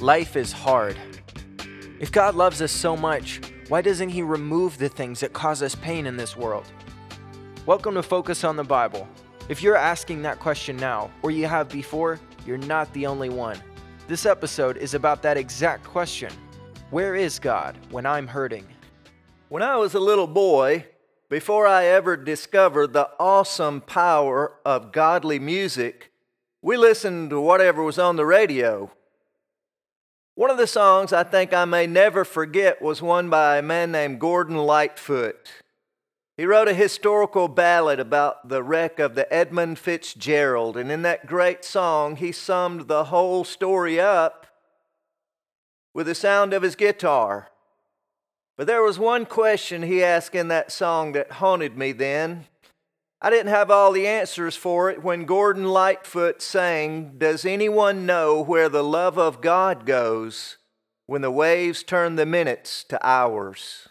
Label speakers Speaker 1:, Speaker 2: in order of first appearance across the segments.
Speaker 1: Life is hard. If God loves us so much, why doesn't He remove the things that cause us pain in this world? Welcome to Focus on the Bible. If you're asking that question now, or you have before, you're not the only one. This episode is about that exact question Where is God when I'm hurting?
Speaker 2: When I was a little boy, before I ever discovered the awesome power of godly music, we listened to whatever was on the radio. One of the songs I think I may never forget was one by a man named Gordon Lightfoot. He wrote a historical ballad about the wreck of the Edmund Fitzgerald, and in that great song, he summed the whole story up with the sound of his guitar. But there was one question he asked in that song that haunted me then. I didn't have all the answers for it when Gordon Lightfoot sang, Does anyone know where the love of God goes when the waves turn the minutes to hours?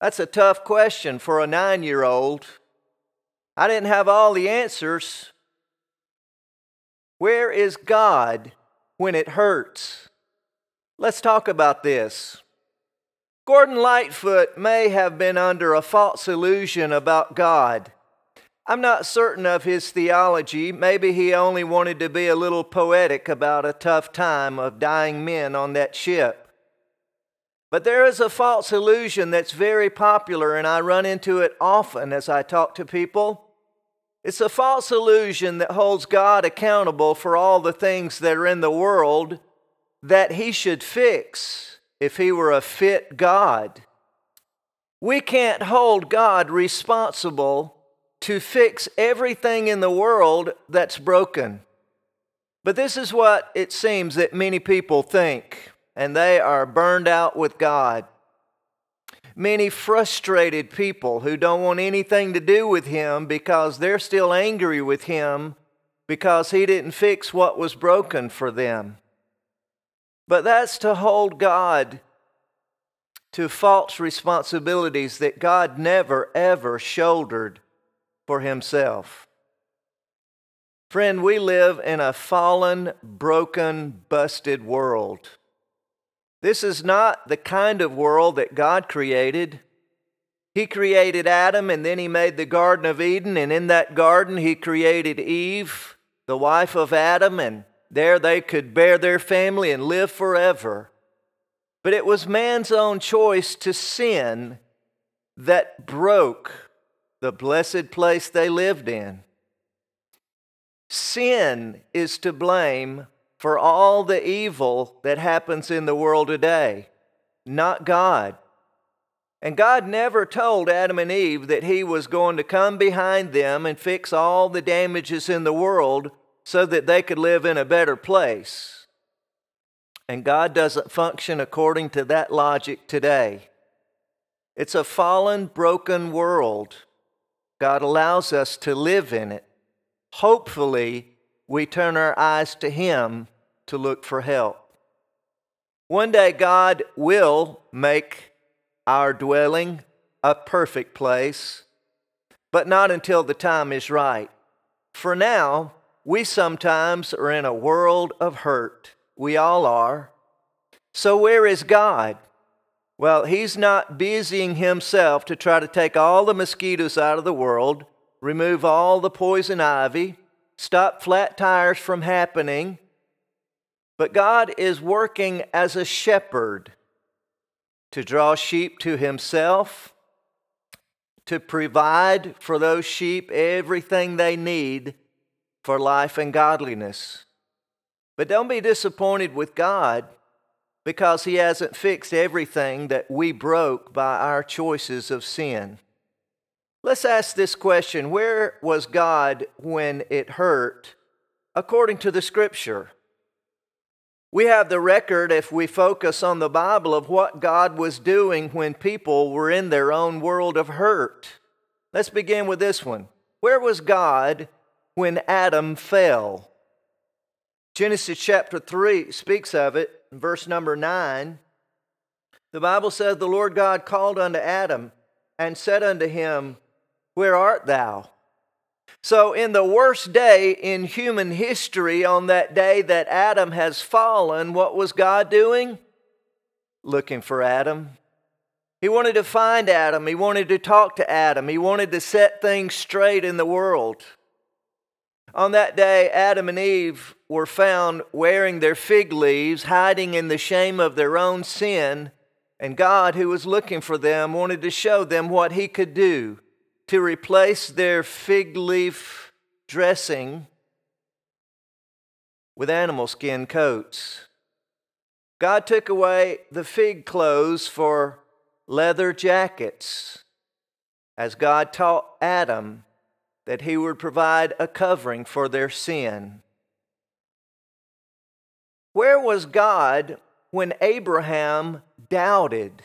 Speaker 2: That's a tough question for a nine year old. I didn't have all the answers. Where is God when it hurts? Let's talk about this. Gordon Lightfoot may have been under a false illusion about God. I'm not certain of his theology. Maybe he only wanted to be a little poetic about a tough time of dying men on that ship. But there is a false illusion that's very popular, and I run into it often as I talk to people. It's a false illusion that holds God accountable for all the things that are in the world that he should fix if he were a fit God. We can't hold God responsible to fix everything in the world that's broken. But this is what it seems that many people think, and they are burned out with God. Many frustrated people who don't want anything to do with Him because they're still angry with Him because He didn't fix what was broken for them. But that's to hold God to false responsibilities that God never, ever shouldered for himself. Friend, we live in a fallen, broken, busted world. This is not the kind of world that God created. He created Adam and then he made the Garden of Eden, and in that garden he created Eve, the wife of Adam, and there they could bear their family and live forever. But it was man's own choice to sin that broke the blessed place they lived in. Sin is to blame for all the evil that happens in the world today, not God. And God never told Adam and Eve that He was going to come behind them and fix all the damages in the world so that they could live in a better place. And God doesn't function according to that logic today. It's a fallen, broken world. God allows us to live in it. Hopefully, we turn our eyes to Him to look for help. One day, God will make our dwelling a perfect place, but not until the time is right. For now, we sometimes are in a world of hurt. We all are. So, where is God? Well, he's not busying himself to try to take all the mosquitoes out of the world, remove all the poison ivy, stop flat tires from happening. But God is working as a shepherd to draw sheep to himself, to provide for those sheep everything they need for life and godliness. But don't be disappointed with God because He hasn't fixed everything that we broke by our choices of sin. Let's ask this question Where was God when it hurt according to the Scripture? We have the record, if we focus on the Bible, of what God was doing when people were in their own world of hurt. Let's begin with this one. Where was God when Adam fell? Genesis chapter 3 speaks of it verse number 9, the Bible says, The Lord God called unto Adam and said unto him, Where art thou? So, in the worst day in human history, on that day that Adam has fallen, what was God doing? Looking for Adam. He wanted to find Adam. He wanted to talk to Adam. He wanted to set things straight in the world. On that day, Adam and Eve were found wearing their fig leaves, hiding in the shame of their own sin. And God, who was looking for them, wanted to show them what He could do to replace their fig leaf dressing with animal skin coats. God took away the fig clothes for leather jackets, as God taught Adam that he would provide a covering for their sin. Where was God when Abraham doubted?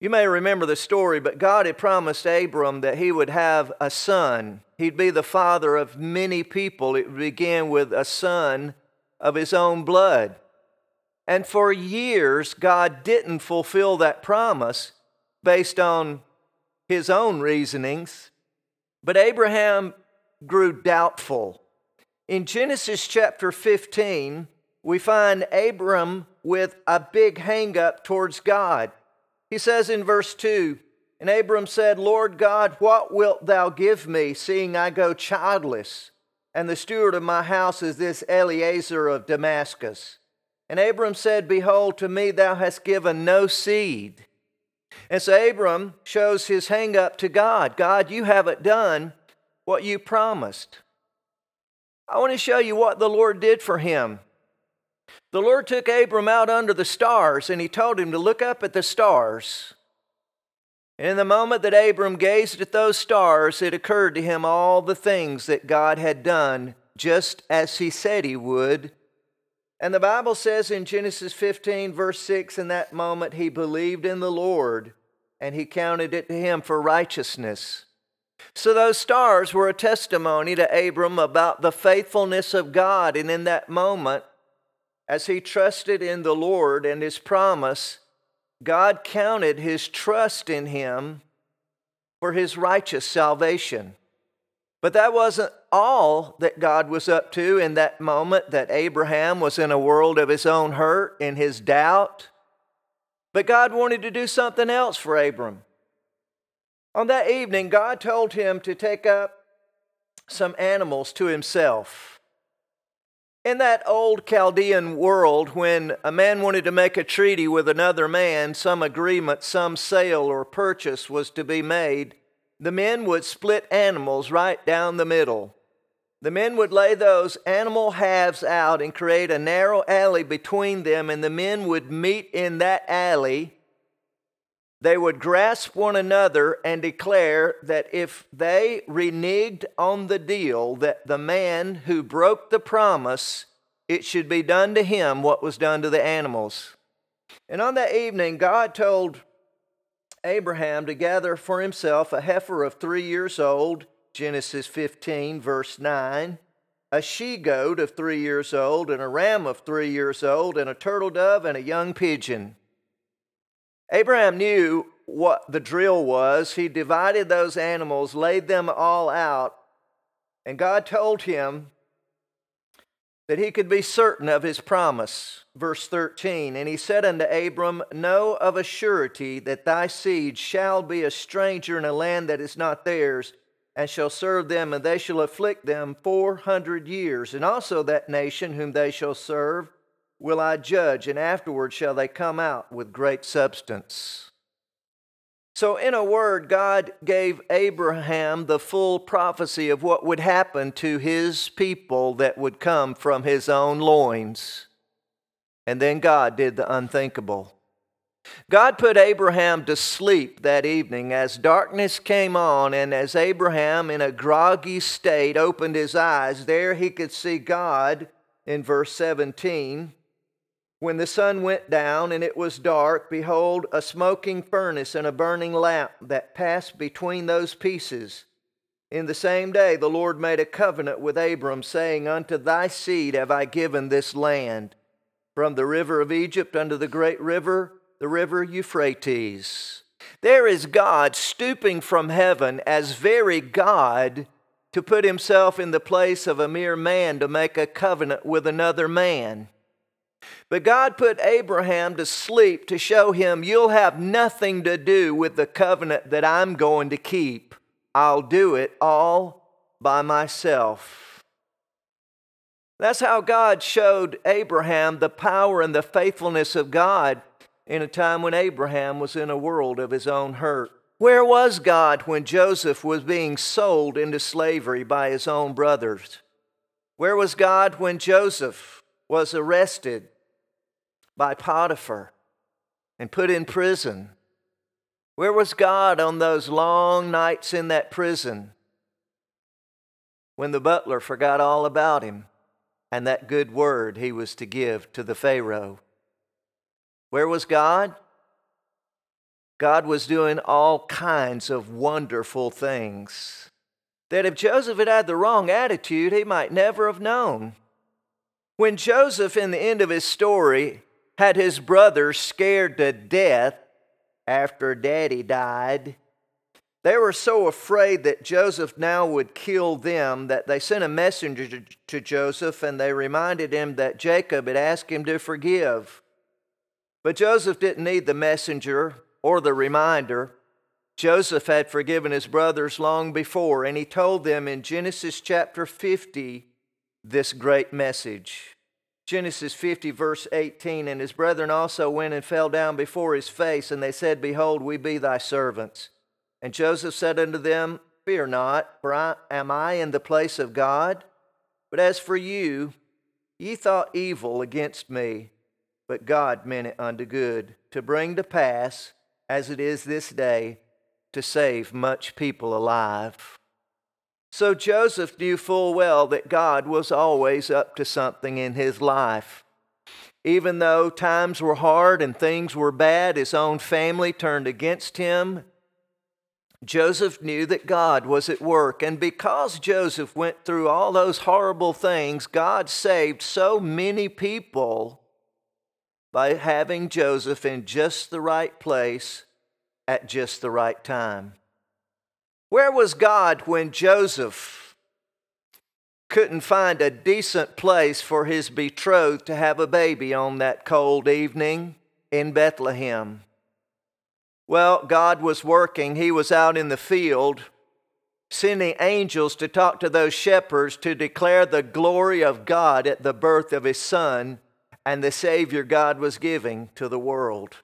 Speaker 2: You may remember the story, but God had promised Abram that he would have a son. He'd be the father of many people. It began with a son of his own blood. And for years, God didn't fulfill that promise based on his own reasonings. But Abraham grew doubtful. In Genesis chapter 15, we find Abram with a big hang up towards God. He says in verse 2 And Abram said, Lord God, what wilt thou give me, seeing I go childless? And the steward of my house is this Eliezer of Damascus. And Abram said, Behold, to me thou hast given no seed. And so Abram shows his hang up to God God, you haven't done what you promised. I want to show you what the Lord did for him. The Lord took Abram out under the stars and he told him to look up at the stars. And in the moment that Abram gazed at those stars, it occurred to him all the things that God had done just as he said he would. And the Bible says in Genesis 15, verse 6, in that moment he believed in the Lord and he counted it to him for righteousness. So those stars were a testimony to Abram about the faithfulness of God. And in that moment, as he trusted in the Lord and his promise, God counted his trust in him for his righteous salvation. But that wasn't all that God was up to in that moment that Abraham was in a world of his own hurt and his doubt. But God wanted to do something else for Abram. On that evening, God told him to take up some animals to himself. In that old Chaldean world, when a man wanted to make a treaty with another man, some agreement, some sale or purchase was to be made, the men would split animals right down the middle. The men would lay those animal halves out and create a narrow alley between them, and the men would meet in that alley. They would grasp one another and declare that if they reneged on the deal, that the man who broke the promise, it should be done to him what was done to the animals. And on that evening, God told Abraham to gather for himself a heifer of three years old, Genesis 15, verse 9, a she goat of three years old, and a ram of three years old, and a turtle dove, and a young pigeon. Abraham knew what the drill was. He divided those animals, laid them all out, and God told him that he could be certain of his promise. Verse 13 And he said unto Abram, Know of a surety that thy seed shall be a stranger in a land that is not theirs, and shall serve them, and they shall afflict them four hundred years. And also that nation whom they shall serve will I judge, and afterward shall they come out with great substance. So, in a word, God gave Abraham the full prophecy of what would happen to his people that would come from his own loins. And then God did the unthinkable. God put Abraham to sleep that evening as darkness came on, and as Abraham, in a groggy state, opened his eyes, there he could see God in verse 17 when the sun went down and it was dark, behold, a smoking furnace and a burning lamp that passed between those pieces. In the same day, the Lord made a covenant with Abram, saying, Unto thy seed have I given this land, from the river of Egypt unto the great river, the river Euphrates. There is God stooping from heaven as very God to put himself in the place of a mere man to make a covenant with another man. But God put Abraham to sleep to show him, You'll have nothing to do with the covenant that I'm going to keep. I'll do it all by myself. That's how God showed Abraham the power and the faithfulness of God in a time when Abraham was in a world of his own hurt. Where was God when Joseph was being sold into slavery by his own brothers? Where was God when Joseph was arrested by Potiphar and put in prison? Where was God on those long nights in that prison when the butler forgot all about him and that good word he was to give to the Pharaoh? Where was God? God was doing all kinds of wonderful things that if Joseph had had the wrong attitude, he might never have known. When Joseph, in the end of his story, had his brothers scared to death after daddy died. They were so afraid that Joseph now would kill them that they sent a messenger to Joseph and they reminded him that Jacob had asked him to forgive. But Joseph didn't need the messenger or the reminder. Joseph had forgiven his brothers long before, and he told them in Genesis chapter 50 this great message. Genesis 50, verse 18. And his brethren also went and fell down before his face, and they said, Behold, we be thy servants. And Joseph said unto them, Fear not, for I, am I in the place of God? But as for you, ye thought evil against me, but God meant it unto good, to bring to pass, as it is this day, to save much people alive. So Joseph knew full well that God was always up to something in his life. Even though times were hard and things were bad, his own family turned against him. Joseph knew that God was at work. And because Joseph went through all those horrible things, God saved so many people by having Joseph in just the right place at just the right time. Where was God when Joseph couldn't find a decent place for his betrothed to have a baby on that cold evening in Bethlehem? Well, God was working. He was out in the field sending angels to talk to those shepherds to declare the glory of God at the birth of his son and the Savior God was giving to the world.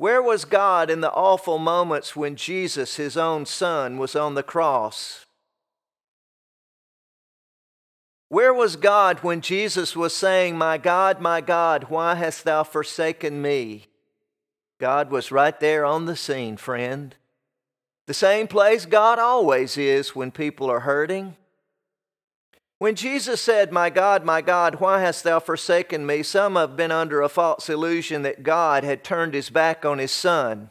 Speaker 2: Where was God in the awful moments when Jesus, his own son, was on the cross? Where was God when Jesus was saying, My God, my God, why hast thou forsaken me? God was right there on the scene, friend. The same place God always is when people are hurting, when Jesus said, My God, my God, why hast thou forsaken me? Some have been under a false illusion that God had turned his back on his son.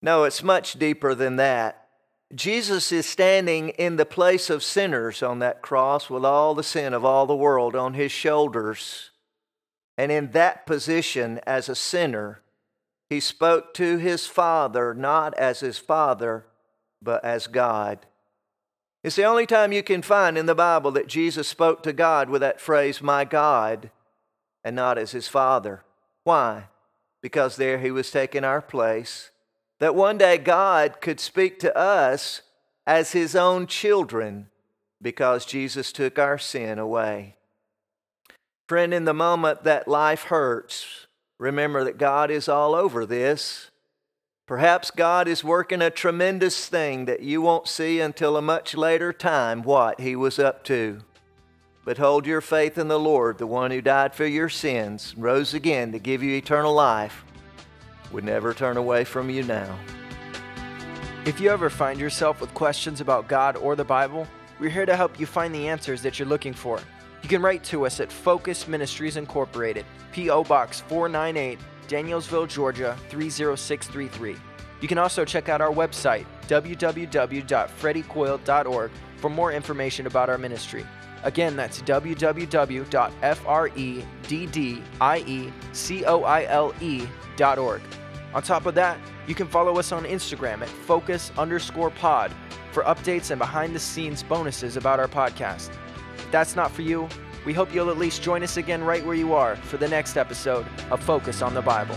Speaker 2: No, it's much deeper than that. Jesus is standing in the place of sinners on that cross with all the sin of all the world on his shoulders. And in that position, as a sinner, he spoke to his Father not as his Father, but as God. It's the only time you can find in the Bible that Jesus spoke to God with that phrase, my God, and not as his Father. Why? Because there he was taking our place. That one day God could speak to us as his own children because Jesus took our sin away. Friend, in the moment that life hurts, remember that God is all over this. Perhaps God is working a tremendous thing that you won't see until a much later time what He was up to. But hold your faith in the Lord, the one who died for your sins, rose again to give you eternal life, would never turn away from you now.
Speaker 1: If you ever find yourself with questions about God or the Bible, we're here to help you find the answers that you're looking for. You can write to us at Focus Ministries Incorporated, P.O. Box 498. Danielsville, Georgia 30633. You can also check out our website, www.freddycoile.org, for more information about our ministry. Again, that's www.freddycoile.org. On top of that, you can follow us on Instagram at focus underscore pod for updates and behind the scenes bonuses about our podcast. If that's not for you, we hope you'll at least join us again right where you are for the next episode of Focus on the Bible.